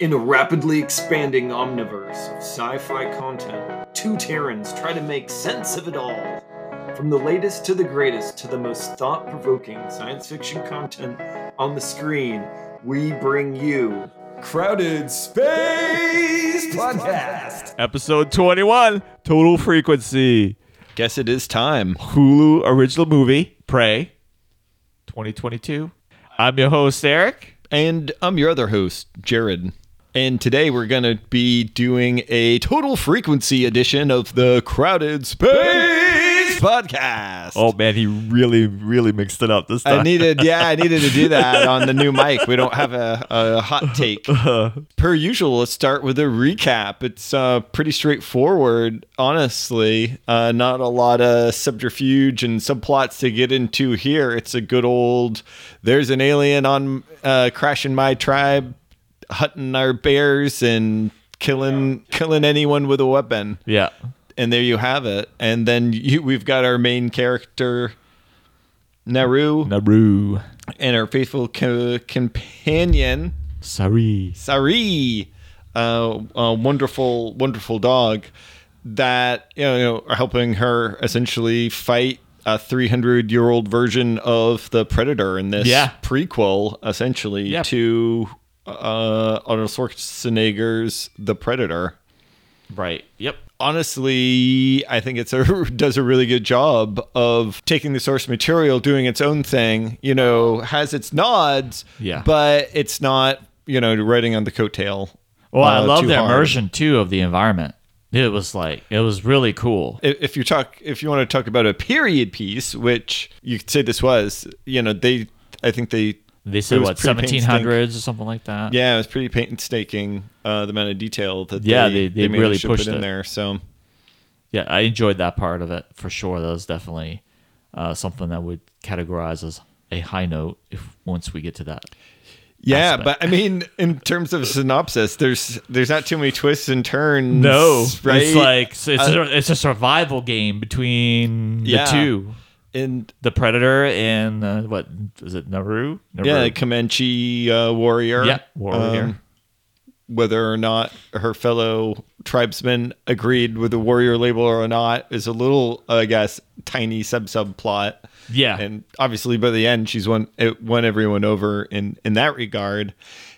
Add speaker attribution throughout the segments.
Speaker 1: In a rapidly expanding omniverse of sci fi content, two Terrans try to make sense of it all. From the latest to the greatest to the most thought provoking science fiction content on the screen, we bring you Crowded Space Podcast.
Speaker 2: Episode 21, Total Frequency.
Speaker 3: Guess it is time.
Speaker 2: Hulu original movie, Prey, 2022. I'm your host, Eric.
Speaker 3: And I'm your other host, Jared. And today we're going to be doing a total frequency edition of the Crowded Space Podcast.
Speaker 2: Oh man, he really, really mixed it up this time.
Speaker 3: I needed, yeah, I needed to do that on the new mic. We don't have a, a hot take. Per usual, let's start with a recap. It's uh, pretty straightforward, honestly. Uh, not a lot of subterfuge and subplots to get into here. It's a good old, there's an alien on uh, crashing my tribe, hunting our bears and killing killing anyone with a weapon
Speaker 2: yeah.
Speaker 3: and there you have it. And then you, we've got our main character, Naru,
Speaker 2: Naru.
Speaker 3: and our faithful co- companion,
Speaker 2: Sarii.
Speaker 3: Sarii, uh, a wonderful, wonderful dog that you know are helping her essentially fight a 300 year old version of the Predator in this
Speaker 2: Yeah.
Speaker 3: prequel, essentially
Speaker 2: Yeah.
Speaker 3: to uh, Arnold Schwarzenegger's The Predator
Speaker 2: Right. Yep.
Speaker 3: honestly, I think it's a does a really good job of taking the source material, doing its own thing. You know, has its nods,
Speaker 2: Yeah.
Speaker 3: but it's not you know riding on the coattail.
Speaker 2: Well, I
Speaker 3: uh,
Speaker 2: love the
Speaker 3: hard.
Speaker 2: immersion too of the environment. It was like it was really cool.
Speaker 3: If if you talk, if you want to talk about a period piece, which you could say this was, you know, they, I think they,
Speaker 2: They
Speaker 3: it
Speaker 2: said what seventeen hundreds or something like that.
Speaker 3: yeah, it was pretty painstaking uh, the amount of detail that
Speaker 2: Yeah,
Speaker 3: they,
Speaker 2: they- they
Speaker 3: managed
Speaker 2: really pushed
Speaker 3: put in
Speaker 2: it.
Speaker 3: there. So
Speaker 2: Yeah, I enjoyed that part of it for sure. That was definitely uh, something that would categorize as a high note if once we get to that.
Speaker 3: Yeah,
Speaker 2: aspect.
Speaker 3: but I mean, in terms of synopsis, there's there's not too many twists and turns. No, right?
Speaker 2: it's like it's,
Speaker 3: Uh,
Speaker 2: a, it's a survival game between
Speaker 3: Yeah.
Speaker 2: the two,
Speaker 3: and
Speaker 2: the predator and uh, what is it, Naru? Naru.
Speaker 3: yeah, Comanche uh, warrior.
Speaker 2: Yeah, warrior.
Speaker 3: Um, whether or not her fellow tribesmen agreed with the warrior label or not is a little, I guess, tiny sub subplot.
Speaker 2: yeah,
Speaker 3: and obviously by the end she's won it won everyone over in in that regard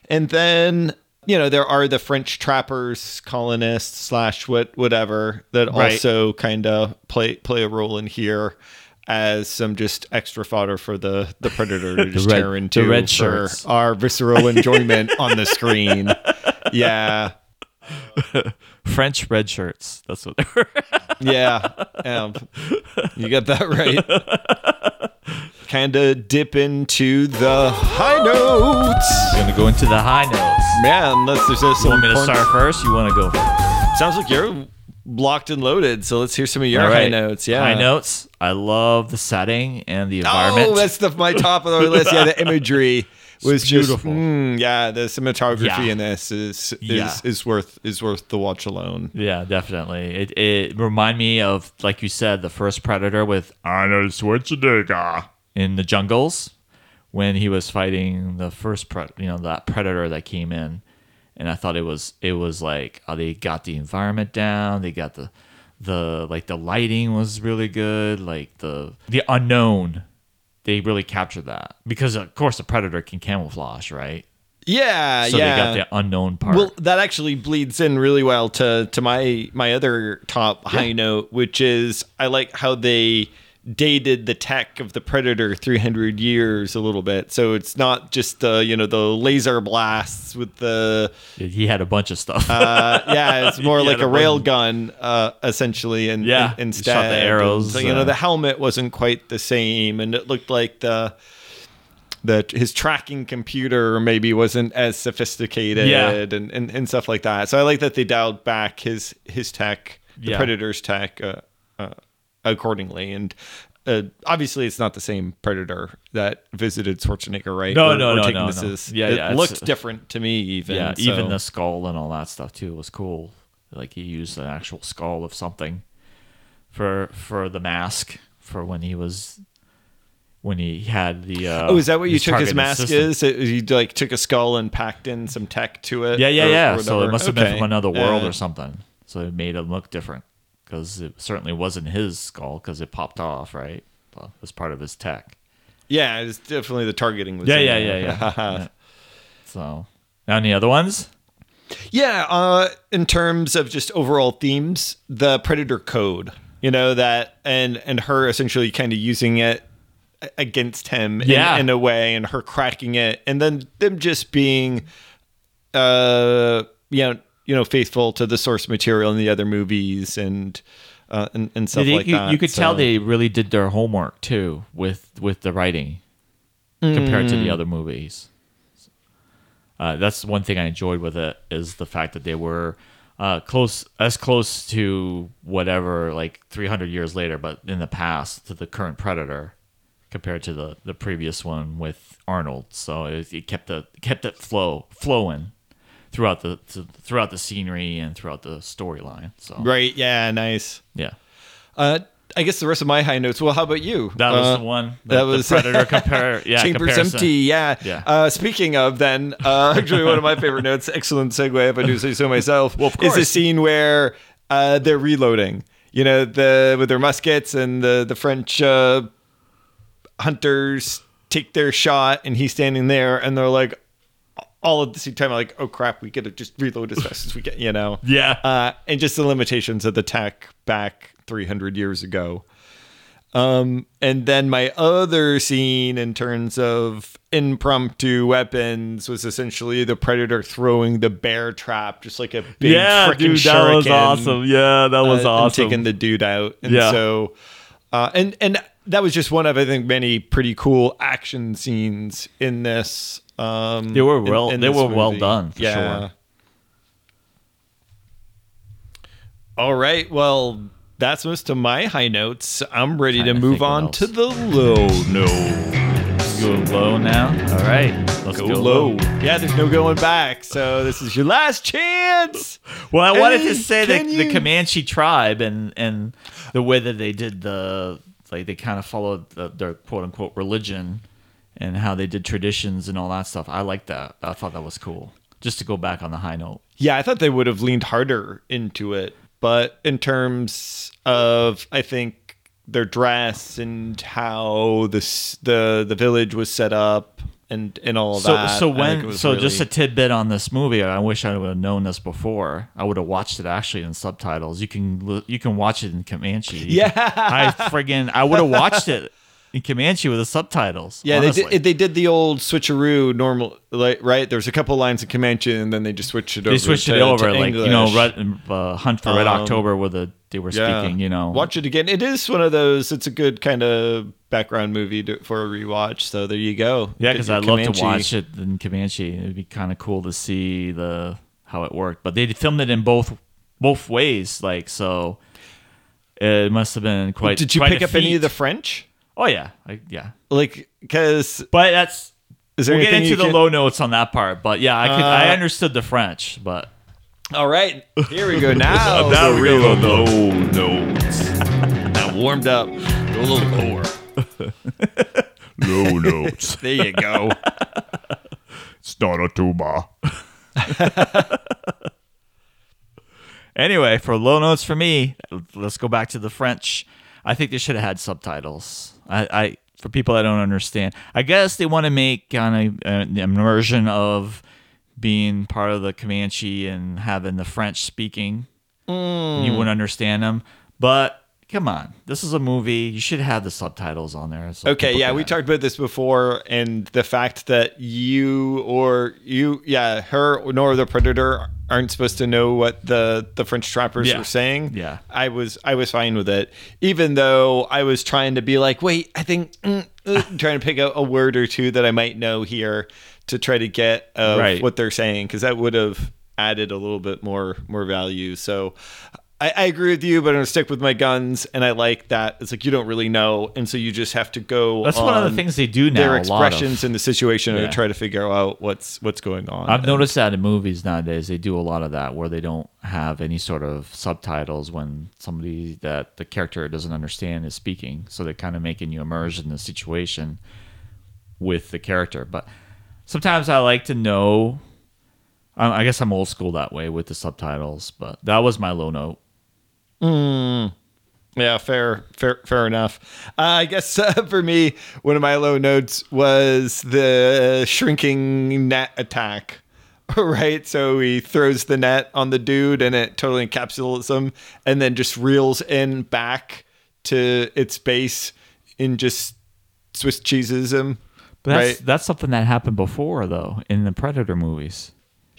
Speaker 3: and then you know there are the french trappers colonists slash what whatever that
Speaker 2: Right.
Speaker 3: also kind of play play a role in here as some just extra fodder for the the predator to just
Speaker 2: red-
Speaker 3: tear into
Speaker 2: the red
Speaker 3: for
Speaker 2: shirts.
Speaker 3: our visceral enjoyment on the screen yeah
Speaker 2: French red shirts. That's what they were.
Speaker 3: Yeah, um, you got that right. kind of dip into the high notes.
Speaker 2: Gonna go into the high notes.
Speaker 3: Man, unless there's just
Speaker 2: You
Speaker 3: some
Speaker 2: want me to start first? You want to go first?
Speaker 3: Sounds like you're blocked and loaded. So let's hear some of your
Speaker 2: All
Speaker 3: high notes. Yeah,
Speaker 2: high notes. I love the setting and the environment.
Speaker 3: Oh, that's the my top of the list. Yeah, the imagery was just
Speaker 2: beautiful.
Speaker 3: mm, yeah, the cinematography
Speaker 2: Yeah.
Speaker 3: in this is is,
Speaker 2: Yeah.
Speaker 3: is worth is worth the watch alone.
Speaker 2: Yeah, definitely. It it remind me of like you said, the first Predator with Arnold Schwarzenegger in the jungles when he was fighting the first pre- you know that Predator that came in, and I thought it was it was like oh, they got the environment down, they got the the like the lighting was really good, like the the unknown. They really captured that because of course the Predator can camouflage, right?
Speaker 3: Yeah,
Speaker 2: So
Speaker 3: yeah.
Speaker 2: they got the unknown part.
Speaker 3: Well, that actually bleeds in really well to to my my other top high note, which is I like how they dated the tech of the Predator 300 years a little bit. So it's not just the you know the laser blasts with the
Speaker 2: he had a bunch of stuff.
Speaker 3: uh, yeah, it's more like a
Speaker 2: a
Speaker 3: rail gun uh, essentially, and
Speaker 2: Yeah,
Speaker 3: and instead
Speaker 2: shot the arrows,
Speaker 3: so, you know
Speaker 2: uh,
Speaker 3: the helmet wasn't quite the same, and it looked like the the his tracking computer maybe wasn't as sophisticated
Speaker 2: Yeah.
Speaker 3: and, and and stuff like that. So I like that they dialed back his his tech, the
Speaker 2: Yeah.
Speaker 3: Predator's tech, uh, uh, accordingly, and. Uh, obviously, it's not the same predator that visited Schwarzenegger, right?
Speaker 2: No,
Speaker 3: We're-
Speaker 2: no,
Speaker 3: we're
Speaker 2: no, no, no.
Speaker 3: as-
Speaker 2: Yeah,
Speaker 3: it
Speaker 2: yeah,
Speaker 3: looks different to me, even.
Speaker 2: yeah,
Speaker 3: so-
Speaker 2: even the skull and all that stuff too was cool. Like he used an actual skull of something for for the mask for when he was when he had the. Uh,
Speaker 3: Oh, is that what you took his mask
Speaker 2: system.
Speaker 3: is? It, you like took a skull and packed in some tech to it?
Speaker 2: Yeah, yeah,
Speaker 3: or-
Speaker 2: yeah.
Speaker 3: or
Speaker 2: so it must have been from another world or something. So it made him look different because it certainly wasn't his skull because it popped off, right? Well, it was part of his tech.
Speaker 3: Yeah, it's definitely the targeting. Was
Speaker 2: Yeah, yeah, yeah, yeah. yeah. So, now any other ones?
Speaker 3: Yeah, uh, in terms of just overall themes, the Predator Code, you know that, and and her essentially kind of using it against him, in- in, a way, and her cracking it, and then them just being, uh, you know, you know, faithful to the source material in the other movies and uh, and, and stuff
Speaker 2: They-
Speaker 3: like
Speaker 2: you,
Speaker 3: that.
Speaker 2: you could tell they really did their homework too with with the writing compared to
Speaker 3: Mm.
Speaker 2: the other movies. Uh, that's one thing I enjoyed with it is the fact that they were uh, close as close to whatever like 300 years later, but in the past to the current Predator compared to the, the previous one with Arnold. So it, it kept the kept it flow flowing throughout the throughout the scenery and throughout the storyline. So
Speaker 3: right. Yeah, nice.
Speaker 2: yeah.
Speaker 3: Uh, I guess the rest of my high notes. Well, how about you?
Speaker 2: That was
Speaker 3: Uh,
Speaker 2: the one. The,
Speaker 3: that
Speaker 2: the
Speaker 3: was
Speaker 2: Predator compare. Yeah,
Speaker 3: Chambers
Speaker 2: comparison.
Speaker 3: empty. Yeah.
Speaker 2: Yeah.
Speaker 3: Uh, speaking of, then uh, actually one of my favorite notes. Excellent segue, if I do say so myself.
Speaker 2: Well, of
Speaker 3: is the scene where uh, they're reloading. You know, the with their muskets and the the French uh, hunters take their shot, and he's standing there, and they're like. All at the same time, like, oh crap, we gotta just reload as fast as we can, you know?
Speaker 2: Yeah.
Speaker 3: Uh, and just the limitations of the tech back 300 years ago. Um, and then my other scene in terms of impromptu weapons was essentially the predator throwing the bear trap, just like a big
Speaker 2: yeah, dude, that was awesome. Yeah, that was
Speaker 3: uh,
Speaker 2: awesome.
Speaker 3: taking the dude out. And
Speaker 2: Yeah.
Speaker 3: so, uh, and and that was just one of I think many pretty cool action scenes in this. Um,
Speaker 2: They were well-
Speaker 3: in
Speaker 2: they
Speaker 3: this
Speaker 2: were well done, for sure.
Speaker 3: All right. Well, that's most of my high notes. I'm ready to move on
Speaker 2: else.
Speaker 3: to the low notes.
Speaker 2: go low now. All right, let's
Speaker 3: Go,
Speaker 2: go,
Speaker 3: low. Yeah, there's no going back. So this is your last chance.
Speaker 2: Well, I wanted to say that the Comanche tribe and and the way that they did the like they kind of followed the, their quote unquote religion and how they did traditions and all that stuff. I like that. I thought that was cool. Just to go back on the high note.
Speaker 3: Yeah, I thought they would have leaned harder into it, but in terms of, I think their dress and how this the the village was set up and and all
Speaker 2: So
Speaker 3: that.
Speaker 2: so when so just a tidbit on this movie. I wish I would have known this before. I would have watched it actually in subtitles. You can you can watch it in Comanche.
Speaker 3: Yeah.
Speaker 2: I friggin' I would have watched it in Comanche with the subtitles.
Speaker 3: yeah, they did, they did the old switcheroo normal, like right. There was a couple lines in Comanche, and then they just switched it over.
Speaker 2: they switched
Speaker 3: to,
Speaker 2: it over
Speaker 3: to
Speaker 2: like you know Red, uh, Hunt for Red
Speaker 3: Um,
Speaker 2: October where the they were speaking. You know,
Speaker 3: watch it again. It is one of those. It's a good kind of background movie to, for a rewatch. So there you go.
Speaker 2: Yeah, because I'd love to watch it in Comanche. It'd be kind of cool to see the how it worked. But they filmed it in both both ways, like so. It must have been quite.
Speaker 3: Did you
Speaker 2: quite
Speaker 3: pick up any of the. French?
Speaker 2: Oh yeah, I, yeah.
Speaker 3: Like, because
Speaker 2: But that's
Speaker 3: is there
Speaker 2: we'll get
Speaker 3: anything
Speaker 2: into the
Speaker 3: can-
Speaker 2: low notes on that part. But yeah, I could. I
Speaker 3: Uh,
Speaker 2: understood the French, but
Speaker 3: All right, here we go. Now,
Speaker 2: Now
Speaker 3: the
Speaker 2: we go
Speaker 3: real
Speaker 2: the
Speaker 3: low notes. now warmed up. Go a little lower.
Speaker 2: low notes.
Speaker 3: There you go.
Speaker 2: It's not a tuba. anyway, for low notes for me, let's go back to the French. I think they should have had subtitles. I, I for people that don't understand, I guess they want to make kind of uh, an immersion of being part of the Comanche and having the French speaking. Mm. You wouldn't understand them, but come on, this is a movie. You should have the subtitles on there. so
Speaker 3: Okay, yeah, we talked about this before, and the fact that you or you, yeah, her nor the predator aren't supposed to know what the the French trappers
Speaker 2: Yeah.
Speaker 3: were saying.
Speaker 2: Yeah.
Speaker 3: I was I was fine with it, even though I was trying to be like, wait, I think mm, uh, trying to pick out a word or two that I might know here to try to get of
Speaker 2: Right.
Speaker 3: what they're saying because that would have added a little bit more more value. So I, I agree with you, but I'm gonna stick with my guns, and I like that. It's like you don't really know, and so you just have to go.
Speaker 2: That's one of the things they do now.
Speaker 3: Their
Speaker 2: a lot of.
Speaker 3: expressions in the situation
Speaker 2: Yeah.
Speaker 3: and try to figure out what's what's going on.
Speaker 2: I've
Speaker 3: And-
Speaker 2: noticed that in movies nowadays, they do a lot of that where they don't have any sort of subtitles when somebody that the character doesn't understand is speaking. So they're kind of making you immerse in the situation with the character. But sometimes I like to know. I guess I'm old school that way with the subtitles, but that was my low note.
Speaker 3: Yeah, fair, fair, fair enough. Uh, I guess uh, for me, one of my low notes was the shrinking net attack. Right, so he throws the net on the dude, and it totally encapsulates him, and then just reels in back to its base and just Swiss cheeses him.
Speaker 2: But that's
Speaker 3: right,
Speaker 2: that's something that happened before though in the Predator movies.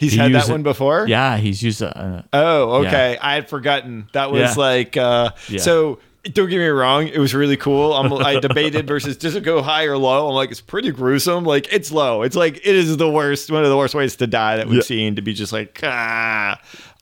Speaker 3: He's
Speaker 2: he
Speaker 3: had that
Speaker 2: it-
Speaker 3: one before.
Speaker 2: Yeah, he's used a,
Speaker 3: Oh,
Speaker 2: Yeah.
Speaker 3: okay. I had forgotten. That was
Speaker 2: Yeah.
Speaker 3: like uh
Speaker 2: Yeah.
Speaker 3: so don't get me wrong, it was really cool. I'm, I debated versus does it go high or low? I'm like, it's pretty gruesome. Like it's low. It's like it is the worst, one of the worst ways to die that we've
Speaker 2: Yeah.
Speaker 3: seen to be just like ah,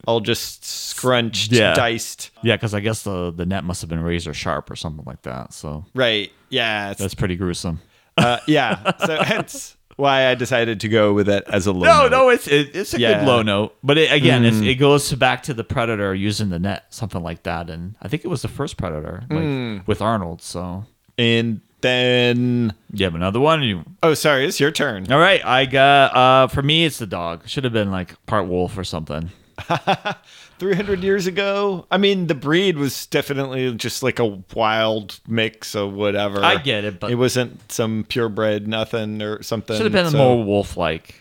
Speaker 3: all just scrunched,
Speaker 2: Yeah.
Speaker 3: diced.
Speaker 2: yeah, because I guess the the net must have been razor sharp or something like that. So
Speaker 3: Right. Yeah.
Speaker 2: That's pretty gruesome.
Speaker 3: uh, yeah. So hence why I decided to go with it as a low.
Speaker 2: No,
Speaker 3: note.
Speaker 2: no, it's it, it's a
Speaker 3: Yeah.
Speaker 2: good low note, but it, again, it's,
Speaker 3: Mm.
Speaker 2: it goes back to the predator using the net, something like that, and I think it was the first predator, like
Speaker 3: Mm.
Speaker 2: with Arnold. So
Speaker 3: And then
Speaker 2: you have another one. You
Speaker 3: oh, sorry, it's your turn.
Speaker 2: all right? I got uh for me, it's the dog. Should have been like part wolf or something.
Speaker 3: 300 years ago i mean the breed was definitely just like a wild mix of whatever
Speaker 2: I get it, but
Speaker 3: it wasn't some purebred nothing or something
Speaker 2: should have been
Speaker 3: so-
Speaker 2: more wolf like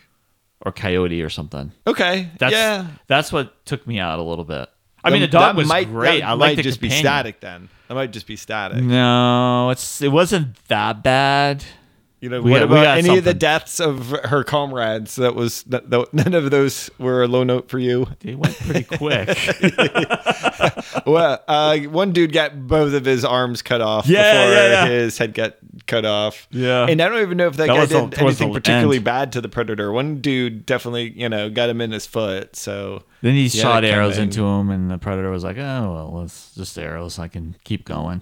Speaker 2: or coyote or something.
Speaker 3: okay
Speaker 2: That's
Speaker 3: yeah
Speaker 2: that's what took me out a little bit. I mean, the dog was
Speaker 3: might,
Speaker 2: great. I
Speaker 3: might
Speaker 2: like
Speaker 3: just be static then that might just be static
Speaker 2: No, it's it wasn't that bad.
Speaker 3: You know
Speaker 2: We
Speaker 3: what
Speaker 2: got-
Speaker 3: about any of the deaths of her comrades that was that, that- none of those were a low note for you
Speaker 2: They went pretty quick.
Speaker 3: well uh one dude got both of his arms cut off
Speaker 2: Yeah,
Speaker 3: before
Speaker 2: yeah, yeah.
Speaker 3: his head got cut off
Speaker 2: Yeah.
Speaker 3: and i don't even know if that,
Speaker 2: That
Speaker 3: guy did anything particularly
Speaker 2: end.
Speaker 3: bad to the predator one dude definitely you know got him in his foot so
Speaker 2: Then he shot arrows into him, and the predator was like, "Oh well, it's just arrows. I can keep going."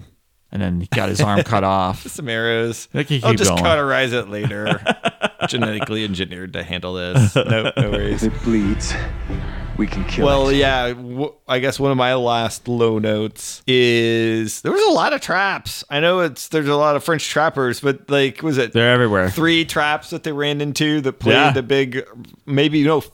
Speaker 2: And then he got his arm cut off.
Speaker 3: some arrows
Speaker 2: They
Speaker 3: i'll just
Speaker 2: going.
Speaker 3: cauterize it later genetically engineered to handle this no, no worries
Speaker 4: If it bleeds, we can kill
Speaker 3: Well,
Speaker 4: it.
Speaker 3: yeah. W- I guess one of my last low notes is there was a lot of traps. I know it's there's a lot of French trappers, but like, was it
Speaker 2: They're everywhere.
Speaker 3: three traps that they ran into that played
Speaker 2: Yeah.
Speaker 3: the big, maybe you know, f-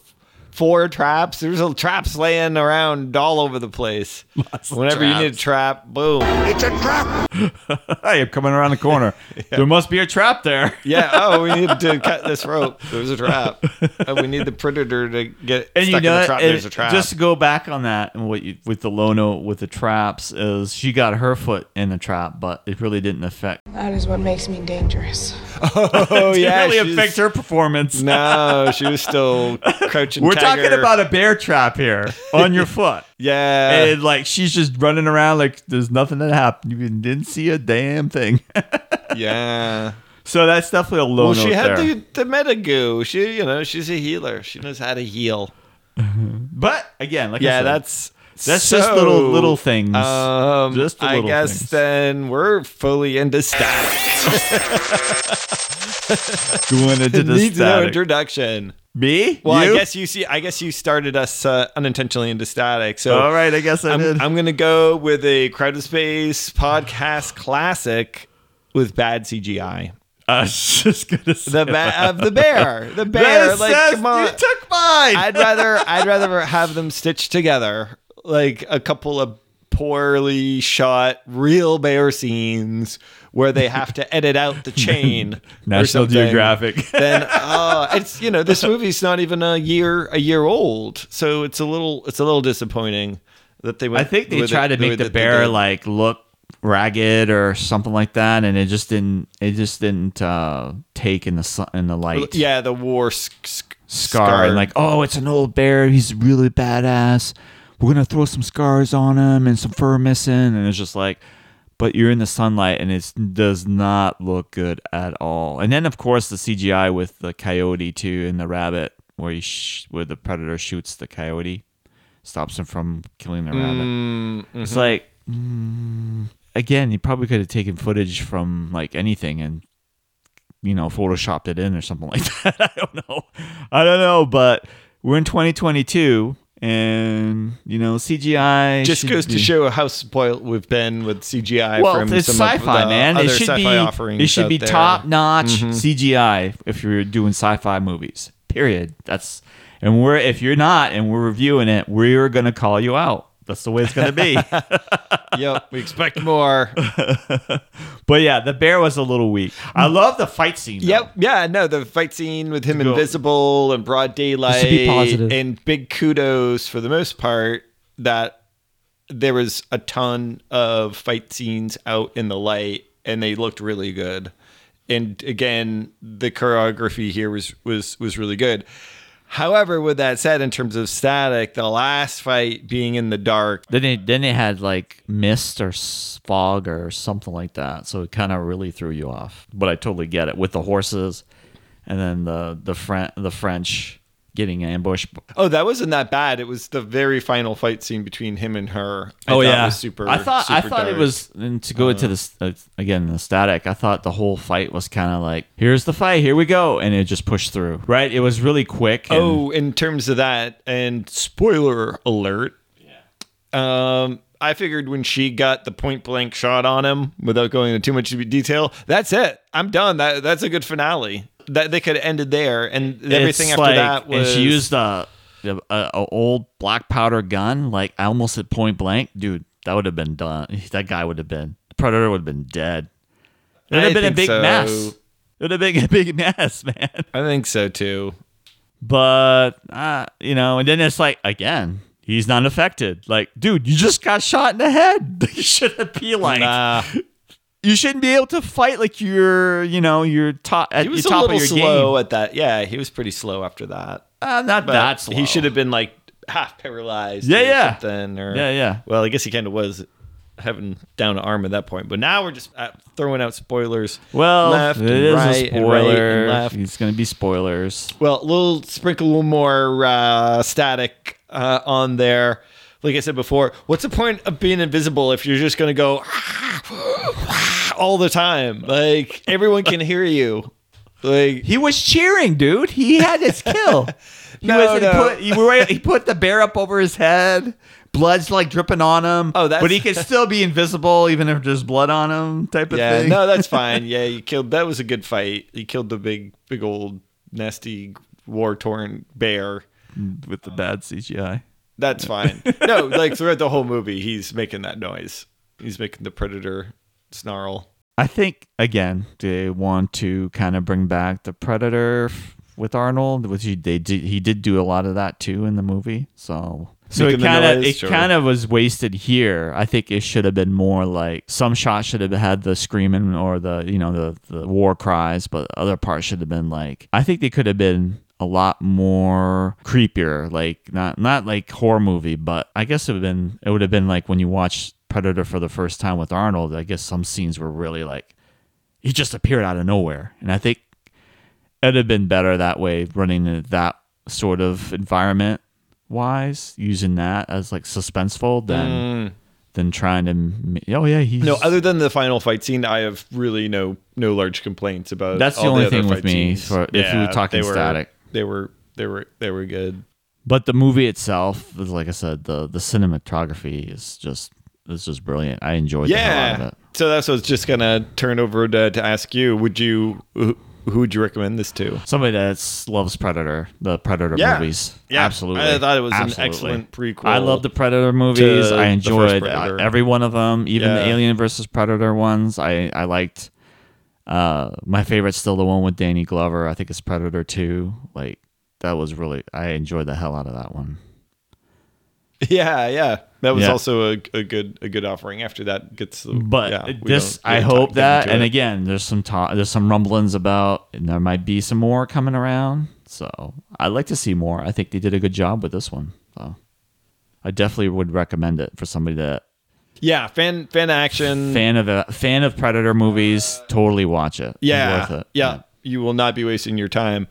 Speaker 3: four traps. There's a traps laying around all over the place.
Speaker 2: of
Speaker 3: Whenever you need a trap, boom. It's a trap.
Speaker 2: hey, I'm coming around the corner. There must be a trap there.
Speaker 3: Yeah. Oh, we need to cut this rope. There's a trap. Oh, we need the predator to get
Speaker 2: And
Speaker 3: stuck
Speaker 2: you know,
Speaker 3: in the trap. There's a trap.
Speaker 2: just to go back on that, and what you, with the low note with the traps is she got her foot in the trap, but it really didn't affect.
Speaker 5: That is what makes me dangerous.
Speaker 3: Oh yeah.
Speaker 2: really
Speaker 3: she's-
Speaker 2: affect her performance.
Speaker 3: No, she was still crouching.
Speaker 2: We're talking about a bear trap here on your foot.
Speaker 3: yeah.
Speaker 2: and like she's just running around like there's nothing that happened. You didn't see a damn thing.
Speaker 3: yeah.
Speaker 2: so that's definitely a low
Speaker 3: Well, she had
Speaker 2: there.
Speaker 3: the the metagoo. She, you know, she's a healer. She knows how to heal.
Speaker 2: but again, like I
Speaker 3: Yeah,
Speaker 2: said,
Speaker 3: that's
Speaker 2: That's just little- little things.
Speaker 3: Um,
Speaker 2: Just
Speaker 3: I guess
Speaker 2: things.
Speaker 3: then we're fully into static.
Speaker 2: going into the
Speaker 3: needs no introduction.
Speaker 2: Me?
Speaker 3: Well,
Speaker 2: You?
Speaker 3: I guess you see. I guess you started us uh, unintentionally into static. So
Speaker 2: All right, I guess I
Speaker 3: I'm,
Speaker 2: did.
Speaker 3: I'm gonna go with a crowded space podcast classic with bad CGI.
Speaker 2: I was just gonna say
Speaker 3: The ba- of the bear, the bear. Like,
Speaker 2: says-
Speaker 3: come on.
Speaker 2: You took mine.
Speaker 3: I'd rather I'd rather have them stitched together like a couple of poorly shot real bear scenes where they have to edit out the chain.
Speaker 2: National. Geographic.
Speaker 3: then uh, it's you know this movie's not even a year a year old, so it's a little it's a little disappointing that they. Went
Speaker 2: I think they tried
Speaker 3: it
Speaker 2: to make the
Speaker 3: that
Speaker 2: bear like look ragged or something like that, and it just didn't. It just didn't uh, take in the sun in the light.
Speaker 3: yeah the war sc- sc-
Speaker 2: scar, and like, oh, it's an old bear. He's really badass. We're gonna throw some scars on him and some fur missing, and it's just like, but you're in the sunlight and it does not look good at all. And then of course the CGI with the coyote too and the rabbit, where you sh- where the predator shoots the coyote. stops him from killing the rabbit.
Speaker 3: Mm,
Speaker 2: It's like, mm, again, you probably could have taken footage from like anything and, you know, photoshopped it in or something like that. I don't know. I don't know, but we're in 2022 and, you know, CGI
Speaker 3: just goes to show how spoiled we've been with CGI
Speaker 2: Well,
Speaker 3: from
Speaker 2: it's
Speaker 3: some
Speaker 2: sci-fi,
Speaker 3: of the
Speaker 2: man. It should
Speaker 3: sci-fi
Speaker 2: be it should be
Speaker 3: there. Mm-hmm.
Speaker 2: top notch CGI if you're doing sci-fi movies. Period. That's and we're if you're not and we're reviewing it, we're gonna call you out. That's the way it's gonna be.
Speaker 3: Yep, we expect more.
Speaker 2: but yeah, the bear was a little weak. I love the fight scene. though.
Speaker 3: Yep. Yeah. No, the fight scene with him invisible and broad daylight.
Speaker 6: Just to be positive.
Speaker 3: And big kudos for the most part that there was a ton of fight scenes out in the light and they looked really good. And again, the choreography here was was was really good. However, with that said, in terms of static, the last fight being in the dark,
Speaker 2: Then they then they had like mist or fog or something like that, so it kind of really threw you off. But I totally get it with the horses, and then the the Fren- the French getting ambushed.
Speaker 3: oh, that wasn't that bad. It was the very final fight scene between him and her. I
Speaker 2: oh yeah,
Speaker 3: was super.
Speaker 2: I thought I
Speaker 3: super
Speaker 2: thought it was and to go into this uh, again the static. I thought the whole fight was kind of like here's the fight, here we go, and it just pushed through. Right, it was really quick. and-
Speaker 3: Oh, in terms of that, and spoiler alert. Yeah. Um, I figured when she got the point blank shot on him, without going into too much detail, that's it. I'm done. That that's a good finale. That they could have ended there, and everything
Speaker 2: It's
Speaker 3: after
Speaker 2: like-
Speaker 3: that was.
Speaker 2: and she used a, a, a old black powder gun like almost at point blank. Dude that would have been done. That guy would have been the predator would have been dead. It would have been a big
Speaker 3: so.
Speaker 2: mess. It would have been a big mess man.
Speaker 3: I think so too.
Speaker 2: but uh, you know and then it's like again he's not affected. Like dude you just got shot in the head. You shouldn't be like
Speaker 3: Nah,
Speaker 2: you shouldn't be able to fight like you're you know you're top at
Speaker 3: he was
Speaker 2: your
Speaker 3: a little
Speaker 2: of your
Speaker 3: slow
Speaker 2: game
Speaker 3: at that. Yeah, he was pretty slow after that.
Speaker 2: uh, not
Speaker 3: But
Speaker 2: that slow.
Speaker 3: he should have been like half paralyzed.
Speaker 2: Yeah,
Speaker 3: or
Speaker 2: yeah.
Speaker 3: something. Or,
Speaker 2: Yeah, yeah.
Speaker 3: Well, I guess he kind of was having down an arm at that point. But now we're just uh, throwing out spoilers.
Speaker 2: Well,
Speaker 3: left
Speaker 2: it
Speaker 3: and
Speaker 2: is
Speaker 3: right
Speaker 2: a
Speaker 3: and right and left.
Speaker 2: It's going to be spoilers.
Speaker 3: Well, a little sprinkle a little more uh, static uh, on there. Like I said before, what's the point of being invisible if you're just going to go all the time? Like everyone can hear you. Like
Speaker 2: He was cheering, dude. He had his kill. He
Speaker 3: No,
Speaker 2: was,
Speaker 3: no.
Speaker 2: He, put, he, put the bear up over his head. Blood's like dripping on him.
Speaker 3: Oh, that's-
Speaker 2: but he can still be invisible even if there's blood on him, type of
Speaker 3: yeah,
Speaker 2: thing.
Speaker 3: no, that's fine. Yeah, you killed. That was a good fight. You killed the big, big old nasty war torn bear.
Speaker 2: Mm, with the bad CGI.
Speaker 3: That's fine. no, like throughout the whole movie, he's making that noise. He's making the predator snarl.
Speaker 2: I think again they want to kind of bring back the Predator with Arnold, which he they did, he did do a lot of that too in the movie. So so
Speaker 3: Making
Speaker 2: it kind of it kind of was wasted here. I think it should have been more like some shots should have had the screaming or the you know the the war cries, but other parts should have been like I think they could have been a lot more creepier, like not not like horror movie, but I guess it would have been it would have been like when you watch Predator for the first time with Arnold. I guess some scenes were really like he just appeared out of nowhere, and I think it'd have been better that way, running that sort of environment wise, using that as like suspenseful than than trying to. Oh yeah, he's
Speaker 3: Mm. No, other than the final fight scene, I have really no no large complaints about.
Speaker 2: That's the only
Speaker 3: other
Speaker 2: thing with me for- if we were talking
Speaker 3: they were,
Speaker 2: static.
Speaker 3: They were they were they were good.
Speaker 2: But the movie itself, is like I said, the the cinematography is just is just brilliant. I enjoyed the hell out of
Speaker 3: Yeah. So that's what I was just gonna turn over to, to ask you. Would you who, who would you recommend this to?
Speaker 2: Somebody that loves Predator, the Predator
Speaker 3: Yeah.
Speaker 2: movies.
Speaker 3: Yeah.
Speaker 2: absolutely.
Speaker 3: I thought it was an excellent prequel
Speaker 2: I love the Predator movies. I enjoyed uh, every one of them, even the Alien versus Predator ones. I I liked. Uh, my favorite's still the one with Danny Glover. I think it's Predator Two. Like that was really I enjoyed the hell out of that one.
Speaker 3: Yeah, yeah. That was
Speaker 2: Yeah.
Speaker 3: also a, a good a good offering. After that gets the
Speaker 2: But
Speaker 3: yeah,
Speaker 2: this, I hope that, and
Speaker 3: it.
Speaker 2: again, there's some talk, there's some rumblings about, and there might be some more coming around. So I'd like to see more. I think they did a good job with this one. So I definitely would recommend it for somebody that
Speaker 3: yeah, fan fan action.
Speaker 2: fan of a fan of Predator movies. Totally watch it.
Speaker 3: Yeah,
Speaker 2: worth it.
Speaker 3: yeah, You will not be wasting your time.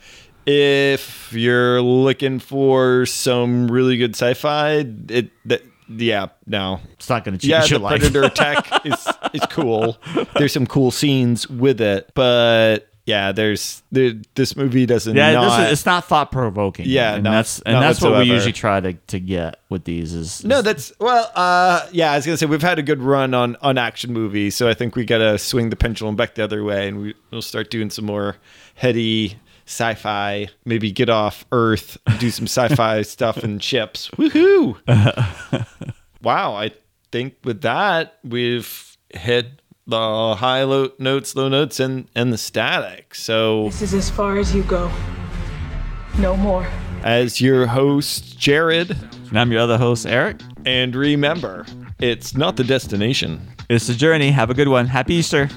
Speaker 3: If you're looking for some really good sci-fi, it that yeah, no.
Speaker 2: It's not going to change
Speaker 3: Yeah,
Speaker 2: your
Speaker 3: the
Speaker 2: life.
Speaker 3: Predator tech is is cool. There's some cool scenes with it, but yeah, there's there, this movie doesn't
Speaker 2: yeah,
Speaker 3: not,
Speaker 2: this is, it's not thought provoking.
Speaker 3: Yeah,
Speaker 2: and
Speaker 3: not-
Speaker 2: that's and that's what we usually try to, to get with these. Is,
Speaker 3: No, that's well, uh yeah, I was gonna say we've had a good run on on action movies, so I think we gotta swing the pendulum back the other way and we, we'll start doing some more heady sci-fi, maybe get off Earth, do some sci-fi stuff and chips. Woohoo! wow, I think with that we've hit the high low notes, low notes and and the static. So
Speaker 5: This is as far as you go. No more.
Speaker 3: as your host, Jared,
Speaker 2: and I'm your other host, Eric.
Speaker 3: and remember, it's not the destination.
Speaker 2: It's the journey. Have a good one. Happy Easter.